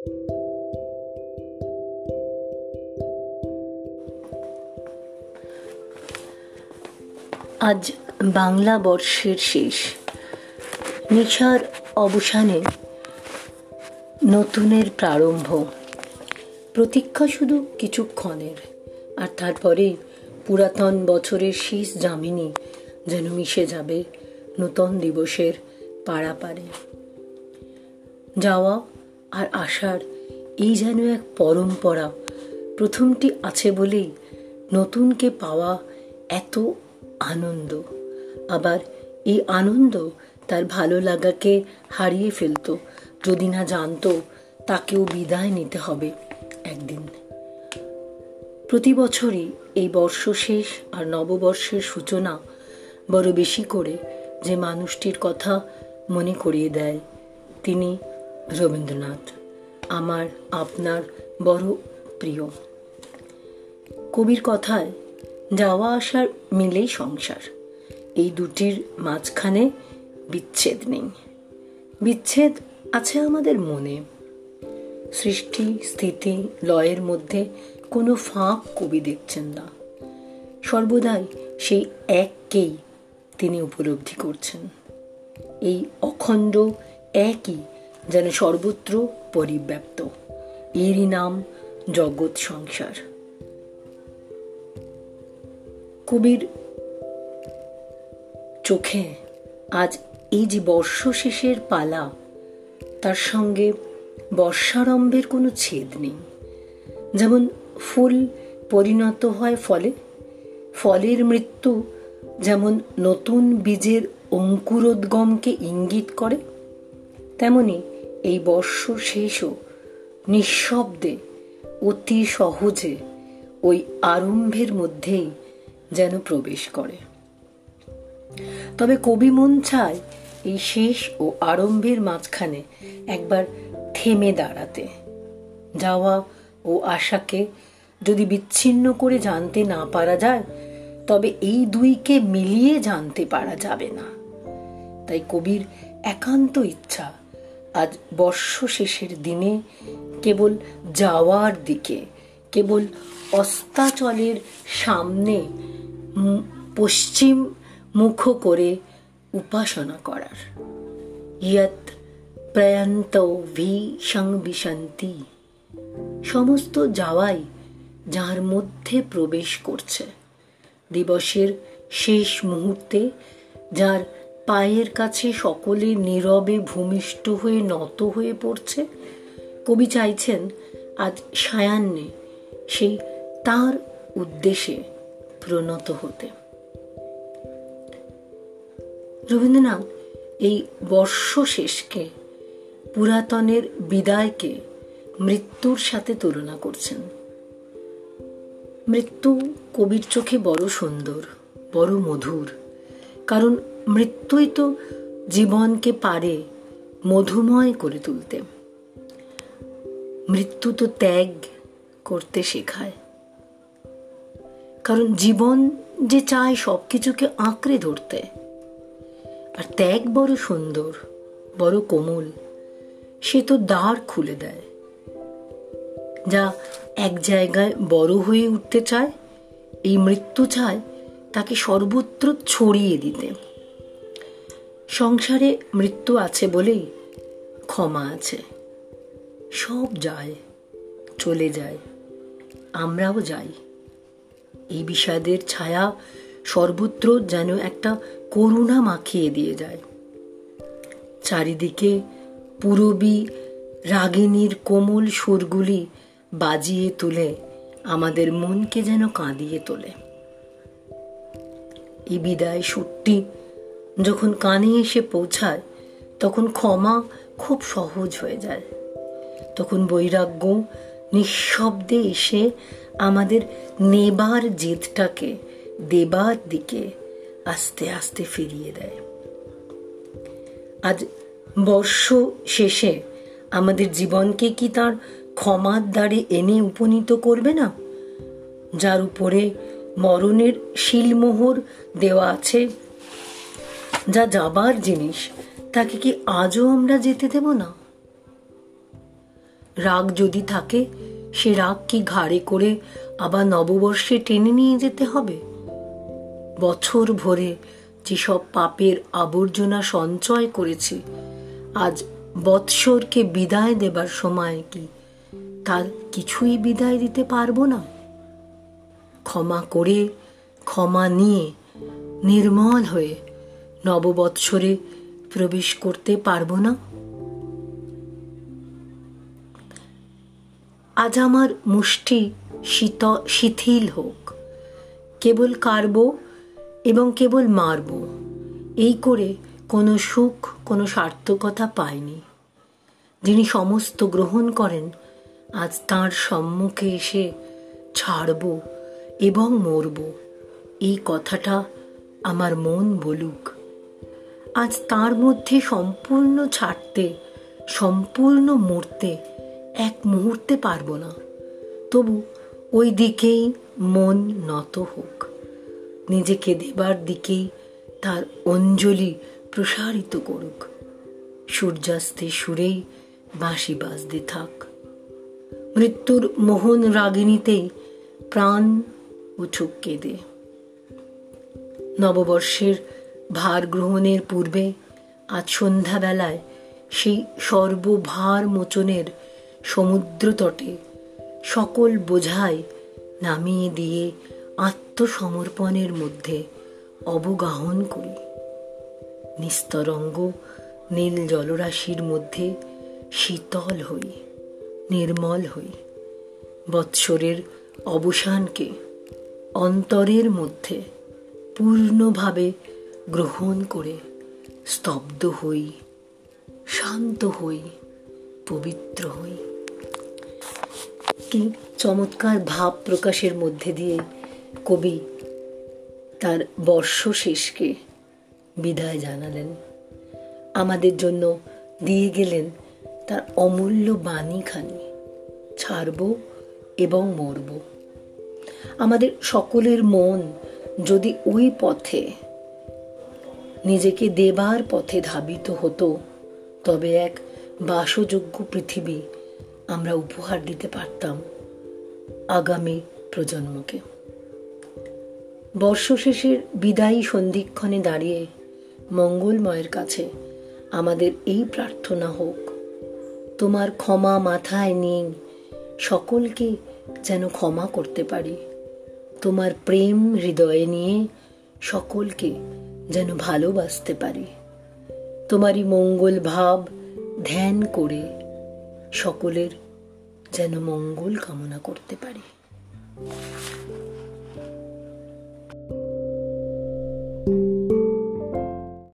আজ বাংলা বর্ষের শেষ। নিশার অবসানে নতুনের প্রারম্ভ। প্রতীক্ষা শুধু কিছুক্ষণের আর তারপরে পুরাতন বছরের শেষ জামিনী যেন মিশে যাবে নূতন দিবসের পাড়াপাড়ে যাওয়া আর আশার এই যেন এক পরম্পরা। প্রথমটি আছে বলেই নতুনকে পাওয়া এত আনন্দ। আবার এই আনন্দ তার ভালো লাগাকে হারিয়ে ফেলত। যদি না জানতো, তাকেও বিদায় নিতে হবে একদিন। প্রতি বছরই এই বর্ষ শেষ আর নববর্ষের সূচনা বড় বেশি করে যে মানুষটির কথা মনে করিয়ে দেয়। তিনি রবীন্দ্রনাথ, আমার, আপনার বড় প্রিয়। কবির কথায় যাওয়া আসার মিলেই সংসার। এই দুটির মাঝখানে বিচ্ছেদ নেই। বিচ্ছেদ আছে আমাদের মনে। সৃষ্টি, স্থিতি, লয়ের মধ্যে কোনো ফাঁক কবি দেখছেন না। সর্বদাই সেই এককেই তিনি উপলব্ধি করছেন। এই অখণ্ড একই যেন সর্বত্র পরিব্যাপ্ত। এরই নাম জগৎ সংসার। কবির চোখে আজ এই যে বর্ষ শেষের পালা, তার সঙ্গে বর্ষারম্ভের কোনো ছেদ নেই। যেমন ফুল পরিণত হয় ফলে, ফলের মৃত্যু যেমন নতুন বীজের অঙ্কুরোদ্গমকে ইঙ্গিত করে তেমনি এই বর্ষ শেষও নিঃশব্দে অতি সহজে ওই আরম্ভের মধ্যেই যেন প্রবেশ করে। তবে কবি মন চায় এই শেষ ও আরম্ভের মাঝখানে একবার থেমে দাঁড়াতে। যাওয়া ও আশাকে যদি বিচ্ছিন্ন করে জানতে না পারা যায়, তবে এই দুইকে মিলিয়ে জানতে পারা যাবে না। তাই কবির একান্ত ইচ্ছা আজ বর্ষ শেষের দিনে কেবল যাওয়ার দিকে, কেবল অস্তাচলের সামনে পশ্চিম মুখ করে উপাসনা করার। ইয়ত প্রয়ন্ত ভি সংবিশান্তি সমস্ত যাওয়াই যার মধ্যে প্রবেশ করছে। দিবসের শেষ মুহূর্তে যার পায়ের কাছে সকলে নীরবে ভূমিষ্ঠ হয়ে নত হয়ে পড়ছে। কবি চাইছেন আজ সায়ান্নে সেই তার উদ্দেশ্যে প্রণত হতে। রবীন্দ্রনাথ এই বর্ষ শেষকে, পুরাতনের বিদায়কে মৃত্যুর সাথে তুলনা করছেন। মৃত্যু কবির চোখে বড় সুন্দর, বড় মধুর, কারণ মৃত্যুই তো জীবনকে পারে মধুময় করে তুলতে। মৃত্যু তো ত্যাগ করতে শেখায়। কারণ জীবন যে চায় সব কিছুকে আঁকড়ে ধরতে। আর ত্যাগ বড় সুন্দর, বড় কোমল, সে তো দ্বার খুলে দেয়। যা এক জায়গায় বড় হয়ে উঠতে চায়, এই মৃত্যু চায় তাকে সর্বত্র ছড়িয়ে দিতে। সংসারে মৃত্যু আছে বলেই ক্ষমা আছে। সব যায়, চলে যায়, আমরাও যাই। এই বিষাদের ছায়া সর্বত্র যেন একটা করুণা মাখিয়ে দিয়ে যায়। চারিদিকে পুরবী রাগিনীর কোমল সুরগুলি বাজিয়ে তুলে, আমাদের মনকে যেন কাঁদিয়ে তোলে। এই বিদায় সুরটি যখন কানে এসে পৌঁছায়, তখন ক্ষমা খুব সহজ হয়ে যায়। তখন বৈরাগ্য নিঃশব্দে এসে আমাদের নেবার জেদটাকে দেবার দিকে আস্তে আস্তে ফিরিয়ে দেয়। আজ বর্ষ শেষে আমাদের জীবনকে কি তার ক্ষমার দ্বারে এনে উপনীত করবে না? যার উপরে মরণের শিলমোহর দেওয়া আছে যা যাবার জিনিস, তাকে কি আজও আমরা যেতে দেব না? রাগ যদি থাকে, সে রাগ কি ঘাড়ে করে আবার নববর্ষে টেনে নিয়ে যেতে হবে? বছর ভরে যেসব পাপের আবর্জনা সঞ্চয় করেছি, আজ বৎসরকে বিদায় দেবার সময় কি তার কিছুই বিদায় দিতে পারব না? ক্ষমা করে, ক্ষমা নিয়ে নির্মল হয়ে নববৎসরে প্রবেশ করতে পারব না? আজ আমার মুষ্টি শীত, শিথিল হোক। কেবল কারব এবং কেবল মারব। এই করে কোনো সুখ, কোনো সার্থকতা পায়নি যিনি সমস্ত গ্রহণ করেন, আজ তাঁর সম্মুখে এসে ছাড়ব এবং মরব। এই কথাটা আমার মন বলুক। আজ তার মধ্যে সম্পূর্ণ ছাড়তে, সম্পূর্ণ মরতে এক মুহূর্তে পারব না। তবু ওই দিকেই মন নত হোক। নিজেকে দেবার দিকেই তার অঞ্জলি প্রসারিত করুক। সূর্যাস্তে সুরেই বাঁশি বাজতে থাক। মৃত্যুর মোহন রাগিনীতেই প্রাণ উঠুক কেঁদে। নববর্ষের ভার গ্রহণের পূর্বে আজ সন্ধ্যাবেলায় সেই সর্বভার মোচনের সমুদ্র তটে সকল বোঝাই নামিয়ে দিয়ে আত্মসমর্পণের মধ্যে অবগাহন করি। নিস্তরঙ্গ নীল জলরাশির মধ্যে শীতল হই, নির্মল হই। বৎসরের অবসানকে অন্তরের মধ্যে পূর্ণভাবে গ্রহণ করে স্তব্ধ হই, শান্ত হই, পবিত্র হই। কি চমৎকার ভাব প্রকাশের মধ্যে দিয়ে কবি তার বর্ষ শেষকে বিদায় জানালেন। আমাদের জন্য দিয়ে গেলেন তার অমূল্য বাণীখানি, ছাড়ব এবং মরব। আমাদের সকলের মন যদি ওই পথে নিজেকে দেবার পথে ধাবিত হতো। তবে এক বাসযোগ্য পৃথিবী আমরা উপহার দিতে পারতাম আগামী প্রজন্মকে। বর্ষশেষের বিদায়ী সন্ধিক্ষণে দাঁড়িয়ে মঙ্গলময়ের কাছে আমাদের এই প্রার্থনা হোক, তোমার ক্ষমা মাথায় নিয়ে সকলকে যেন ক্ষমা করতে পারি। তোমার প্রেম হৃদয়ে নিয়ে সকলকে যেন ভালোবাসতে পারি। তোমারই মঙ্গল ভাব ধ্যান করে সকলের যেন মঙ্গল কামনা করতে পারি।